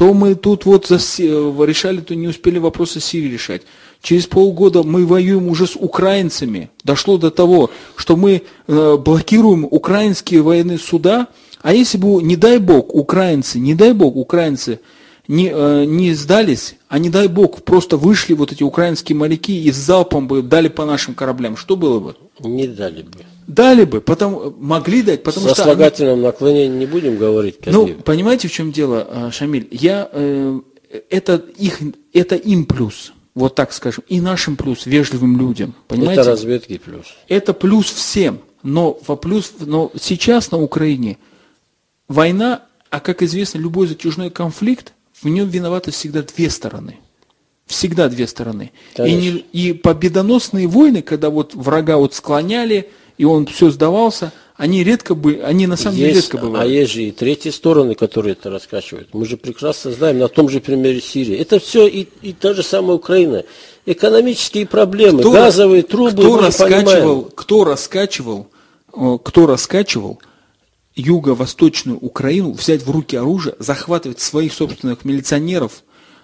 То мы тут вот э, решали, то не успели вопросы Сирии решать. Через полгода мы воюем уже с украинцами. Дошло до того, что мы э, блокируем украинские военные суда. А если бы, не дай бог, украинцы, не дай бог, украинцы не, э, не сдались, а не дай бог, просто вышли вот эти украинские моряки и с залпом бы дали по нашим кораблям, что было бы? Не дали бы. Дали бы, потому, могли дать, потому Со что... они- слагательным наклонением не будем говорить. ну, Кадиев. понимаете, в чем дело, э, Шамиль? Я, э, это, их, это им плюс, вот так скажем, и нашим плюс, вежливым людям, понимаете? Это разведки плюс. Это плюс всем, но, во плюс, но сейчас на Украине война, а как известно, любой затяжной конфликт, в нем виноваты всегда две стороны. Всегда две стороны. И, Конечно. не- и победоносные войны, когда вот врага вот склоняли, и он все сдавался, они редко бы, они на самом деле редко а бывают. есть же и третьи стороны, которые это раскачивают. Мы же прекрасно знаем на том же примере Сирии. Это все и, и та же самая Украина. Экономические проблемы, Кто- газовые трубы, кто раскачивал, кто раскачивал, э, кто раскачивал юго-восточную Украину, взять в руки оружие, захватывать своих собственных милиционеров,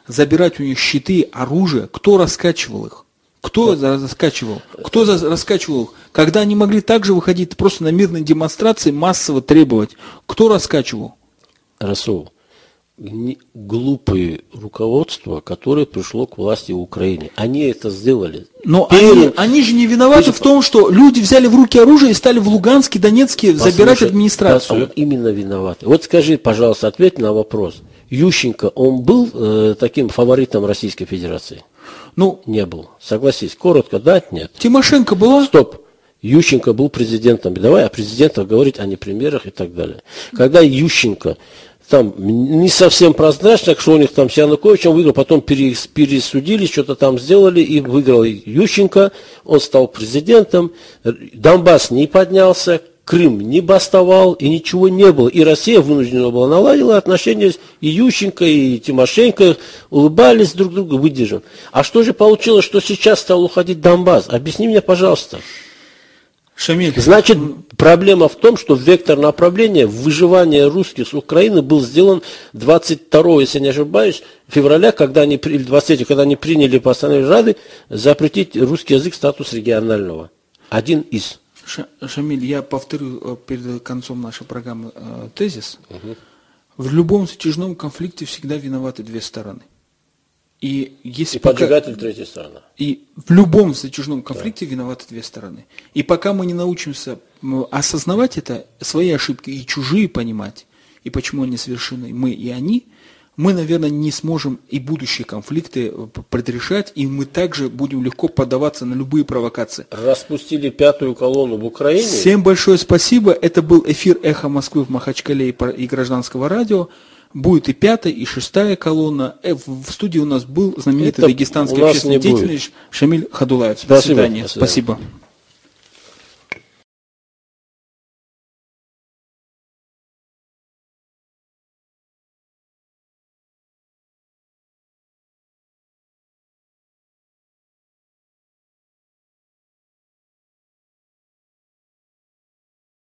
забирать у них щиты, оружие, кто раскачивал их? Кто за- раскачивал? Кто раскачивал? Когда они могли также выходить просто на мирные демонстрации, массово требовать. Кто раскачивал? Расул, глупые руководство, которое пришло к власти в Украине. Они это сделали. Но Перед- они, они же не виноваты в том, что люди взяли в руки оружие и стали в Луганске, Донецке забирать Послушай, администрацию. а вот именно виноваты. Вот скажи, пожалуйста, ответь на вопрос. Ющенко, он был э, таким фаворитом Российской Федерации? Ну, Не был. Согласись, коротко, да, нет? Тимошенко была? Стоп. Ющенко был президентом. Давай о президентах говорить, а не премьерах и так далее. Когда Ющенко там не совсем прозрачно, что у них там с Януковичем выиграл, потом перес- пересудили, что-то там сделали и выиграл Ющенко, он стал президентом, Донбасс не поднялся, Крым не бастовал, и ничего не было. И Россия вынуждена была наладила отношения с и Ющенко, и Тимошенко, улыбались друг другу, выдержим. А что же получилось, что сейчас стал уходить Донбасс? Объясни мне, пожалуйста. Шамиль, Значит, проблема в том, что вектор направления выживания русских с Украины был сделан 22, если не ошибаюсь, февраля, когда они, при- или 23, когда они приняли постановление Рады запретить русский язык статус регионального. Один из. Ша- Шамиль, я повторю э, перед концом нашей программы э, тезис. В любом затяжном конфликте всегда виноваты две стороны. И, если и пока... поджигатель третьей страны. И в любом затяжном конфликте да. виноваты две стороны. И пока мы не научимся осознавать это, свои ошибки и чужие понимать, и почему они совершены, мы и они, мы, наверное, не сможем и будущие конфликты э, предрешать, и мы также будем легко поддаваться на любые провокации. Распустили пятую колонну в Украине. Всем большое спасибо. Это был эфир «Эхо Москвы» в Махачкале и гражданского радио. Будет и пятая, и шестая колонна. Э, в студии у нас был знаменитый Это дагестанский общественный деятель Шамиль Хадулаев. До свидания. Спасибо.